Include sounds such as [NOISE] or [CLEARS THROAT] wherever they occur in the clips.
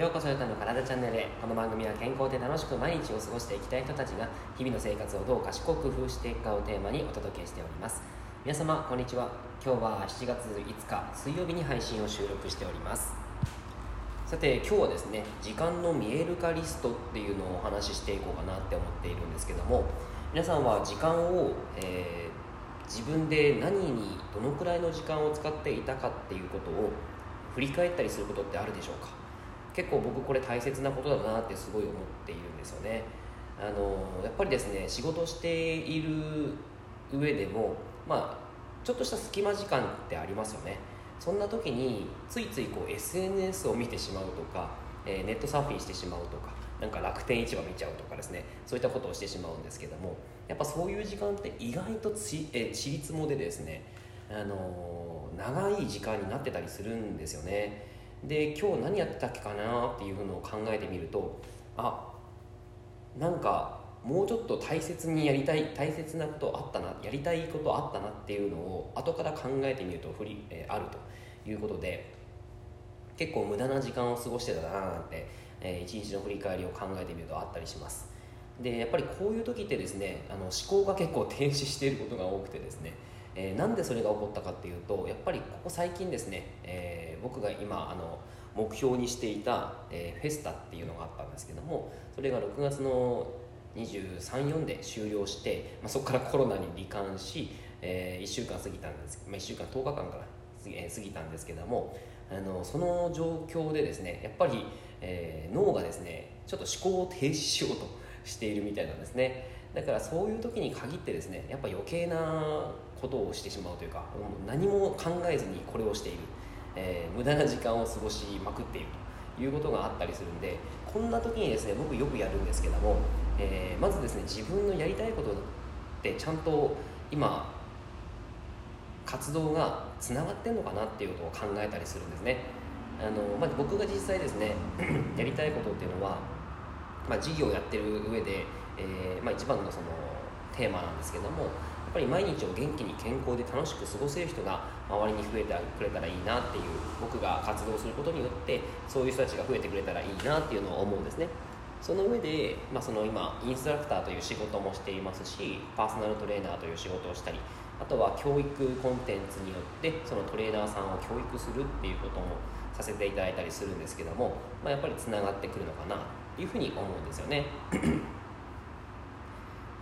ようこそよたの体チャンネルへ。この番組は健康で楽しく毎日を過ごしていきたい人たちが日々の生活をどう賢く工夫していくかをテーマにお届けしております。皆様こんにちは。今日は7月5日水曜日に配信を収録しております。さて今日はですね時間の見える化リストっていうのをお話ししていこうかなって思っているんですけども皆さんは時間を、えー、自分で何にどのくらいの時間を使っていたかっていうことを振り返ったりすることってあるでしょうか？結構僕これ大切なことだなってすごい思っているんですよね。あのやっぱりですね仕事している上でもまあちょっとした隙間時間ってありますよね。そんな時についついこう SNS を見てしまうとか、えー、ネットサーフィンしてしまうとかなんか楽天市場見ちゃうとかですね。そういったことをしてしまうんですけどもやっぱそういう時間って意外とち、えー、りつもでですね、あのー、長い時間になってたりするんですよね。で今日何やってたっけかなっていうのを考えてみるとあなんかもうちょっと大切にやりたい大切なことあったなやりたいことあったなっていうのを後から考えてみるとふり、えー、あるということで結構無駄な時間を過ごしてたななんて、えー、一日の振り返りを考えてみるとあったりします。でやっぱりこういう時ってですねあの思考が結構停止していることが多くてですねえー、なんでそれが起こったかっていうとやっぱりここ最近ですね、えー、僕が今あの目標にしていた、えー、フェスタっていうのがあったんですけどもそれが6月の234で終了して、まあ、そこからコロナに罹患し、えー、1週間過ぎたんです、まあ、1週間10日間から、過ぎたんですけどもあのその状況でですねやっぱり、えー、脳がですねちょっと思考を停止しようとしているみたいなんですね。だからそういう時に限ってですねやっぱ余計なことをしてしまうというか何も考えずにこれをしている、えー、無駄な時間を過ごしまくっているということがあったりするんでこんな時にですね僕よくやるんですけども、えー、まずですね自分のやりたいことってちゃんと今活動がつながってんのかなっていうことを考えたりするんですね。あの、まあ、僕が実際ですね [CLEARS THROAT] やりたいことっていうのは、まあ、事業をやってる上で、えーまあ、一番のそのテーマなんですけどもっぱり毎日を元気に健康で楽しく過ごせる人が周りに増えてくれたらいいなっていう僕が活動することによってそういう人たちが増えてくれたらいいなっていうのを思うんですね。その上で、まあ、その今インストラクターという仕事もしていますしパーソナルトレーナーという仕事をしたりあとは教育コンテンツによってそのトレーナーさんを教育するっていうこともさせていただいたりするんですけども、まあ、やっぱりつながってくるのかなというふうに思うんですよね。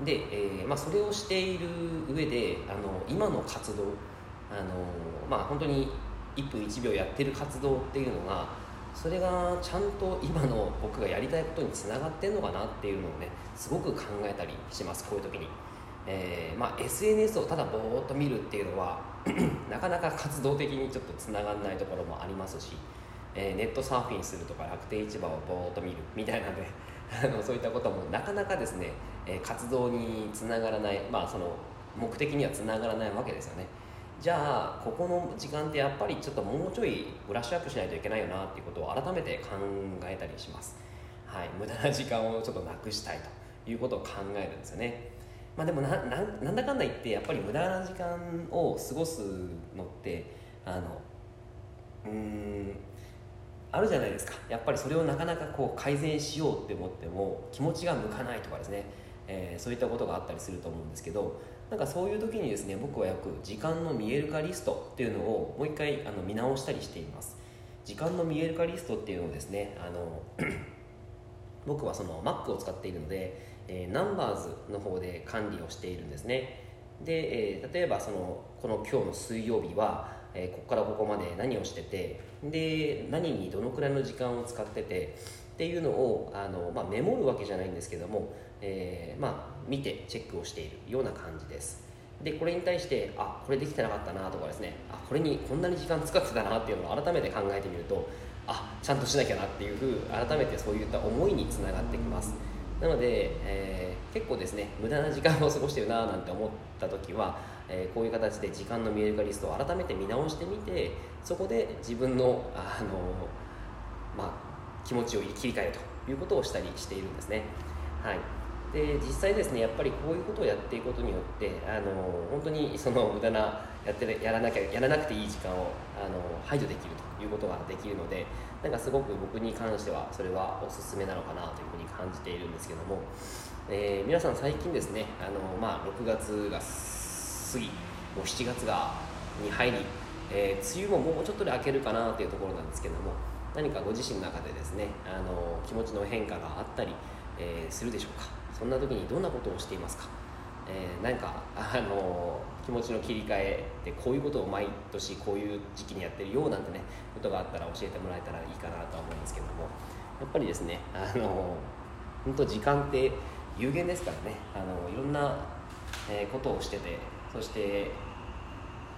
で、えーまあ、それをしている上であの今の活動あの、まあ、本当に1分1秒やってる活動っていうのがそれがちゃんと今の僕がやりたいことにつながってんのかなっていうのをねすごく考えたりしますこういう時に、えーまあ、SNS をただぼーっと見るっていうのは [CLEARS THROAT] なかなか活動的にちょっとつながらないところもありますし、えー、ネットサーフィンするとか楽天市場をぼーっと見るみたいなね [LAUGHS] あのそういったこともなかなかですね、え活動につながらない、まあ、その目的にはつながらないわけですよね。じゃあここの時間ってやっぱりちょっともうちょいブラッシュアップしないといけないよなっていうことを改めて考えたりします、はい、無駄な時間をちょっとなくしたいということを考えるんですよね。まあでもななんだかんだ言ってやっぱり無駄な時間を過ごすのってあのうんあるじゃないですか。やっぱりそれをなかなかこう改善しようって思っても気持ちが向かないとかですね、えー、そういったことがあったりすると思うんですけどなんかそういう時にですね僕はよく時間の見える化リストっていうのをもう一回あの見直したりしています。時間の見える化リストっていうのをですねあの [CLEARS THROAT] 僕はその Mac を使っているので、えー、ナンバーズの方で管理をしているんですね。で、えー、例えばそのこの今日の水曜日はえー、ここからここまで何をしててで何にどのくらいの時間を使っててっていうのをあの、まあ、メモるわけじゃないんですけども、えー、まあ、見てチェックをしているような感じです。でこれに対してあこれできてなかったなとかですねあこれにこんなに時間使ってたなっていうのを改めて考えてみるとあちゃんとしなきゃなっていうふう改めてそういった思いにつながってきます。なので、えー、結構ですね無駄な時間を過ごしてるななんて思った時はえー、こういう形で時間の見える化リストを改めて見直してみてそこで自分のあの、まあ、気持ちを切り替えるということをしたりしているんですね。はいで実際ですねやっぱりこういうことをやっていくことによってあの本当にその無駄なやってやらなきゃやらなくていい時間をあの排除できるということができるのでなんかすごく僕に関してはそれはおすすめなのかなというふうに感じているんですけども、えー、皆さん最近ですねあの、まあ、6月が過ぎもう7月がに入り、えー、梅雨ももうちょっとで明けるかなというところなんですけども何かご自身の中でですねあの気持ちの変化があったり、えー、するでしょうか？そんな時にどんなことをしていますか、えー、何かあの気持ちの切り替えでこういうことを毎年こういう時期にやってるよなんてねことがあったら教えてもらえたらいいかなとは思うんですけども。やっぱりですねあの本当時間って有限ですからね。あのいろんな、えことをしててそして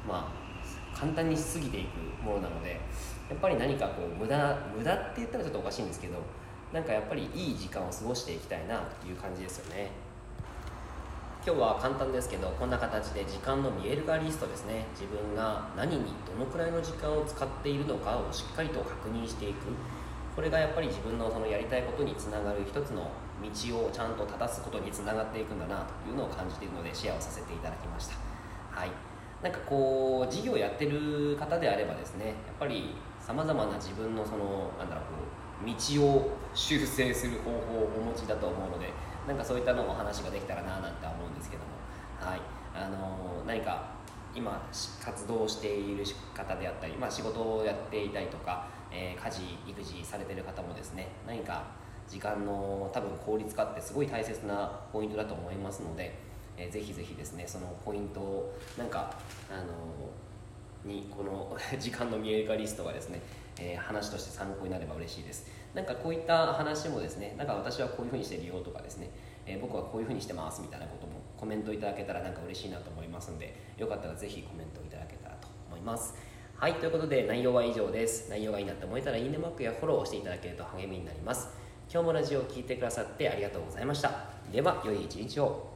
まあ簡単にしすぎていくものなのでやっぱり何かこう無駄無駄って言ったらちょっとおかしいんですけどなんかやっぱりいい時間を過ごしていきたいなという感じですよね。今日は簡単ですけどこんな形で時間の見える化リストですね。自分が何にどのくらいの時間を使っているのかをしっかりと確認していく。これがやっぱり自分のそのやりたいことにつながる一つの道をちゃんと正すことにつながっていくんだなというのを感じているのでシェアをさせていただきました。はい。なんかこう事業やってる方であればですねやっぱりさまざまな自分のそのなんだろうこう道を修正する方法をお持ちだと思うのでなんかそういったのも話ができたらななんて思うんですけども、はい。あの、何か今活動している方であったり、まあ、仕事をやっていたりとか、えー、家事育児されてる方もですね何か時間の多分効率化ってすごい大切なポイントだと思いますので、えー、ぜひぜひですねそのポイントをなんかあのー、にこの [LAUGHS] 時間の見える化リストがですねえー、話として参考になれば嬉しいです。なんかこういった話もですねなんか私はこういうふうにしてるよとかですね、えー、僕はこういうふうにしてますみたいなこともコメントいただけたらなんか嬉しいなと思いますのでよかったらぜひコメントいただけたらと思います。はいということで内容は以上です。内容がいいなと思えたらいいねマークやフォローをしていただけると励みになります。今日もラジオを聴いてくださってありがとうございました。では良い一日を。